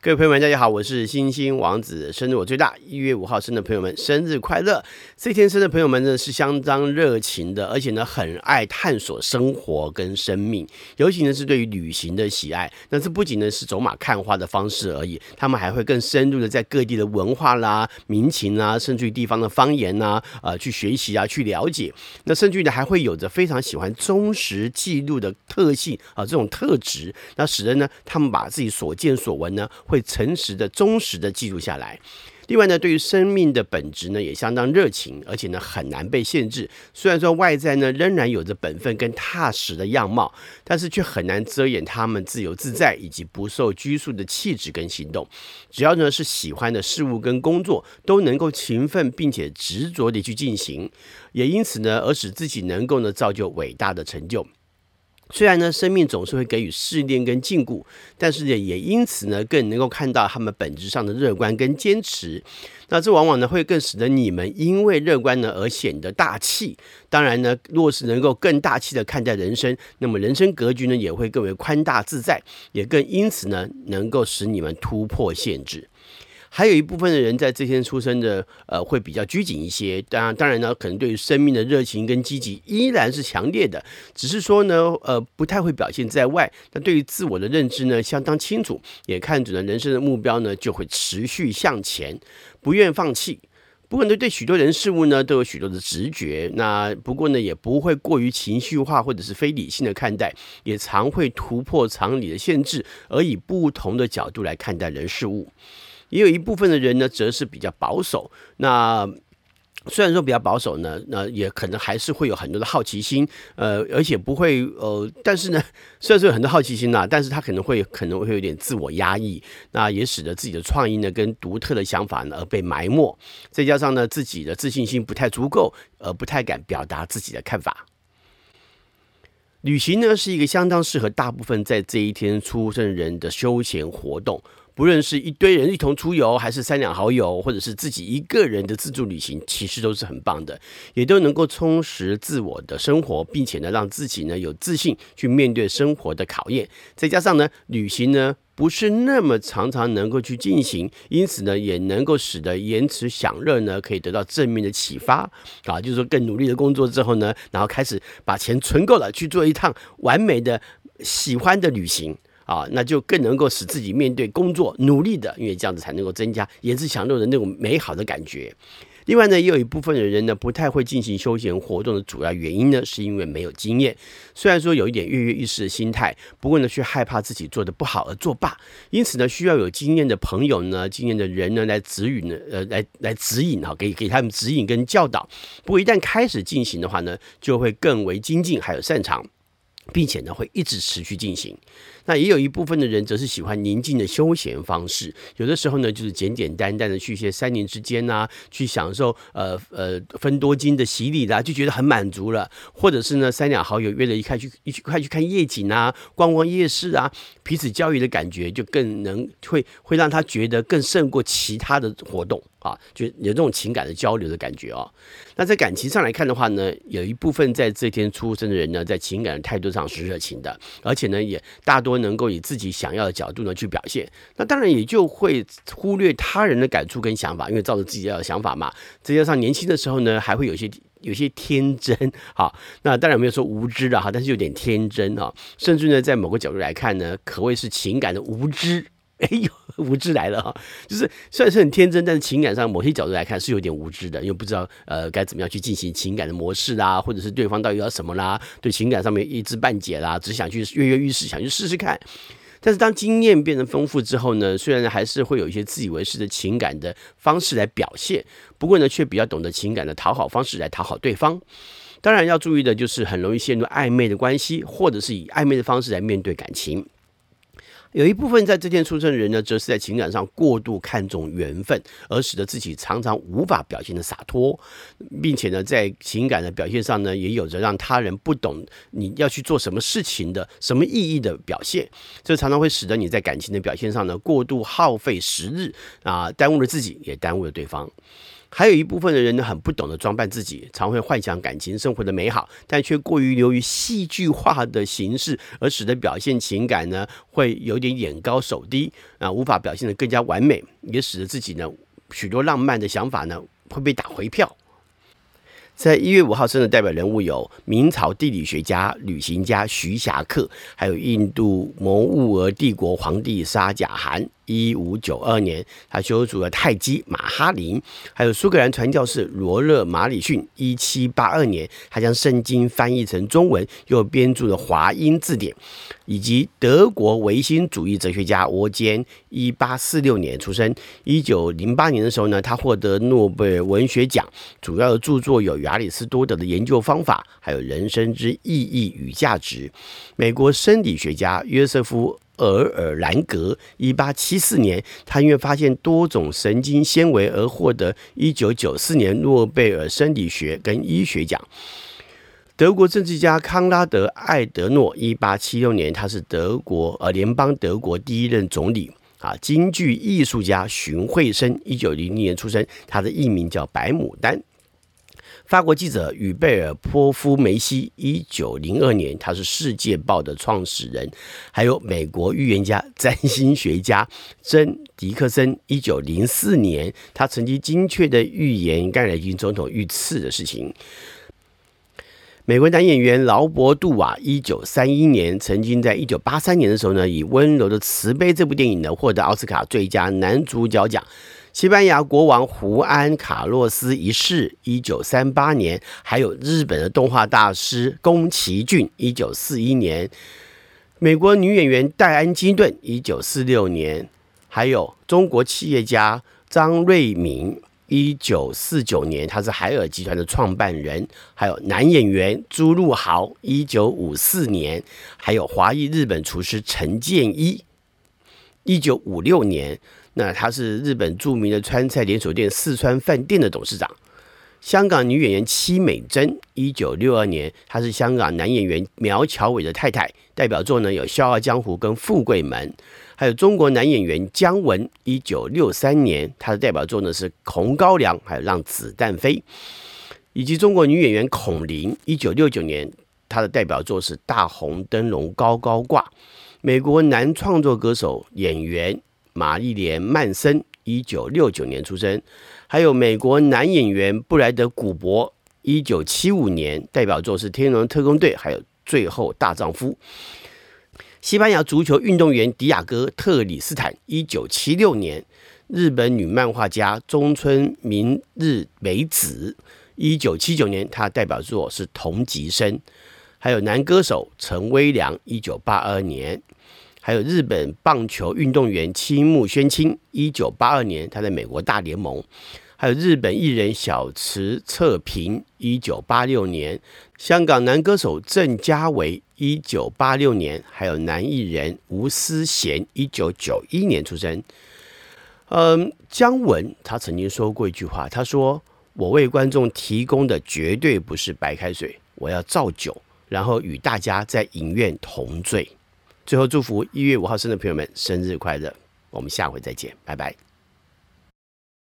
各位朋友们，大家好，我是星星王子，生日我最大，一月五号生的朋友们，生日快乐！这天生的朋友们呢，是相当热情的，而且呢，很爱探索生活跟生命，尤其呢是对于旅行的喜爱。那这不仅呢是走马看花的方式而已，他们还会更深入的在各地的文化啦、民情啊，甚至于地方的方言呐，呃，去学习啊，去了解。那甚至于呢，还会有着非常喜欢忠实记录的特性啊，这种特质，那使得呢，他们把自己所见所闻呢。会诚实的、忠实的记录下来。另外呢，对于生命的本质呢，也相当热情，而且呢，很难被限制。虽然说外在呢，仍然有着本分跟踏实的样貌，但是却很难遮掩他们自由自在以及不受拘束的气质跟行动。只要呢是喜欢的事物跟工作，都能够勤奋并且执着地去进行，也因此呢，而使自己能够呢，造就伟大的成就。虽然呢，生命总是会给予试炼跟禁锢，但是呢，也因此呢，更能够看到他们本质上的乐观跟坚持。那这往往呢，会更使得你们因为乐观呢而显得大气。当然呢，若是能够更大气的看待人生，那么人生格局呢，也会更为宽大自在，也更因此呢，能够使你们突破限制。还有一部分的人在这天出生的，呃，会比较拘谨一些。当然，当然呢，可能对于生命的热情跟积极依然是强烈的，只是说呢，呃，不太会表现在外。那对于自我的认知呢，相当清楚，也看准了人生的目标呢，就会持续向前，不愿放弃。不过呢，对许多人事物呢，都有许多的直觉。那不过呢，也不会过于情绪化或者是非理性的看待，也常会突破常理的限制，而以不同的角度来看待人事物。也有一部分的人呢，则是比较保守。那虽然说比较保守呢，那也可能还是会有很多的好奇心，呃，而且不会呃，但是呢，虽然说有很多好奇心呐，但是他可能会可能会有点自我压抑，那也使得自己的创意呢跟独特的想法呢而被埋没。再加上呢，自己的自信心不太足够，而不太敢表达自己的看法。旅行呢，是一个相当适合大部分在这一天出生人的休闲活动。不论是一堆人一同出游，还是三两好友，或者是自己一个人的自助旅行，其实都是很棒的，也都能够充实自我的生活，并且呢，让自己呢有自信去面对生活的考验。再加上呢，旅行呢不是那么常常能够去进行，因此呢，也能够使得延迟享乐呢可以得到正面的启发啊，就是说更努力的工作之后呢，然后开始把钱存够了，去做一趟完美的喜欢的旅行。啊，那就更能够使自己面对工作努力的，因为这样子才能够增加延迟享乐的那种美好的感觉。另外呢，也有一部分的人呢，不太会进行休闲活动的主要原因呢，是因为没有经验。虽然说有一点跃跃欲试的心态，不过呢，却害怕自己做得不好而作罢。因此呢，需要有经验的朋友呢，经验的人呢，来指引呢，呃，来来指引哈，给给他们指引跟教导。不过一旦开始进行的话呢，就会更为精进，还有擅长。并且呢，会一直持续进行。那也有一部分的人则是喜欢宁静的休闲方式，有的时候呢，就是简简单单的去一些山林之间呐、啊，去享受呃呃分多金的洗礼啦，就觉得很满足了。或者是呢，三两好友约着一块去一块去看夜景啊，逛逛夜市啊，彼此交流的感觉就更能会会让他觉得更胜过其他的活动。啊，就有这种情感的交流的感觉哦。那在感情上来看的话呢，有一部分在这天出生的人呢，在情感的态度上是热情的，而且呢，也大多能够以自己想要的角度呢去表现。那当然也就会忽略他人的感触跟想法，因为照着自己要的想法嘛。再加上年轻的时候呢，还会有些有些天真。好，那当然没有说无知的哈，但是有点天真哈，甚至呢，在某个角度来看呢，可谓是情感的无知。哎呦，无知来了哈！就是虽然是很天真，但是情感上某些角度来看是有点无知的，因为不知道呃该怎么样去进行情感的模式啦，或者是对方到底要什么啦，对情感上面一知半解啦，只想去跃跃欲试，想去试试看。但是当经验变得丰富之后呢，虽然还是会有一些自以为是的情感的方式来表现，不过呢，却比较懂得情感的讨好方式来讨好对方。当然要注意的就是很容易陷入暧昧的关系，或者是以暧昧的方式来面对感情。有一部分在这天出生的人呢，则是在情感上过度看重缘分，而使得自己常常无法表现的洒脱，并且呢，在情感的表现上呢，也有着让他人不懂你要去做什么事情的什么意义的表现。这常常会使得你在感情的表现上呢，过度耗费时日啊，耽误了自己，也耽误了对方。还有一部分的人呢，很不懂得装扮自己，常会幻想感情生活的美好，但却过于流于戏剧化的形式，而使得表现情感呢，会有点眼高手低啊，无法表现得更加完美，也使得自己呢，许多浪漫的想法呢，会被打回票。在一月五号生的代表人物有明朝地理学家、旅行家徐霞客，还有印度摩兀儿帝国皇帝沙贾汗。一五九二年，他修筑了泰姬玛哈林，还有苏格兰传教士罗勒马里逊。一七八二年，他将圣经翻译成中文，又编著了华英字典，以及德国唯心主义哲学家沃坚。一八四六年出生，一九零八年的时候呢，他获得诺贝尔文学奖，主要的著作有亚里士多德的研究方法，还有人生之意义与价值。美国生理学家约瑟夫。额尔兰格，一八七四年，他因为发现多种神经纤维而获得一九九四年诺贝尔生理学跟医学奖。德国政治家康拉德·艾德诺，一八七六年，他是德国呃联邦德国第一任总理啊。京剧艺术家荀慧生，一九零零年出生，他的艺名叫白牡丹。法国记者与贝尔波夫梅西，一九零二年，他是《世界报》的创始人；还有美国预言家、占星学家珍迪克森，一九零四年，他曾经精确的预言甘乃迪总统遇刺的事情。美国男演员劳勃·杜瓦，一九三一年，曾经在一九八三年的时候呢，以《温柔的慈悲》这部电影呢，获得奥斯卡最佳男主角奖。西班牙国王胡安·卡洛斯一世，一九三八年；还有日本的动画大师宫崎骏，一九四一年；美国女演员戴安·金顿，一九四六年；还有中国企业家张瑞敏，一九四九年，他是海尔集团的创办人；还有男演员朱陆豪，一九五四年；还有华裔日本厨师陈建一，一九五六年。那他是日本著名的川菜连锁店四川饭店的董事长。香港女演员戚美珍，一九六二年，她是香港男演员苗侨伟的太太。代表作呢有《笑傲江湖》跟《富贵门》。还有中国男演员姜文，一九六三年，他的代表作呢是《红高粱》，还有《让子弹飞》。以及中国女演员孔琳，一九六九年，她的代表作是《大红灯笼高高挂》。美国男创作歌手演员。玛丽莲·曼森，一九六九年出生；还有美国男演员布莱德·古柏，一九七五年，代表作是《天龙特工队》，还有《最后大丈夫》。西班牙足球运动员迪亚哥·特里斯坦，一九七六年；日本女漫画家中村明日美子，一九七九年，她代表作是《同级生》；还有男歌手陈威良，一九八二年。还有日本棒球运动员青木宣清，一九八二年他在美国大联盟；还有日本艺人小池彻平，一九八六年；香港男歌手郑嘉维，一九八六年；还有男艺人吴思贤，一九九一年出生。嗯，姜文他曾经说过一句话，他说：“我为观众提供的绝对不是白开水，我要造酒，然后与大家在影院同醉。”最后祝福一月五号生的朋友们生日快乐！我们下回再见，拜拜。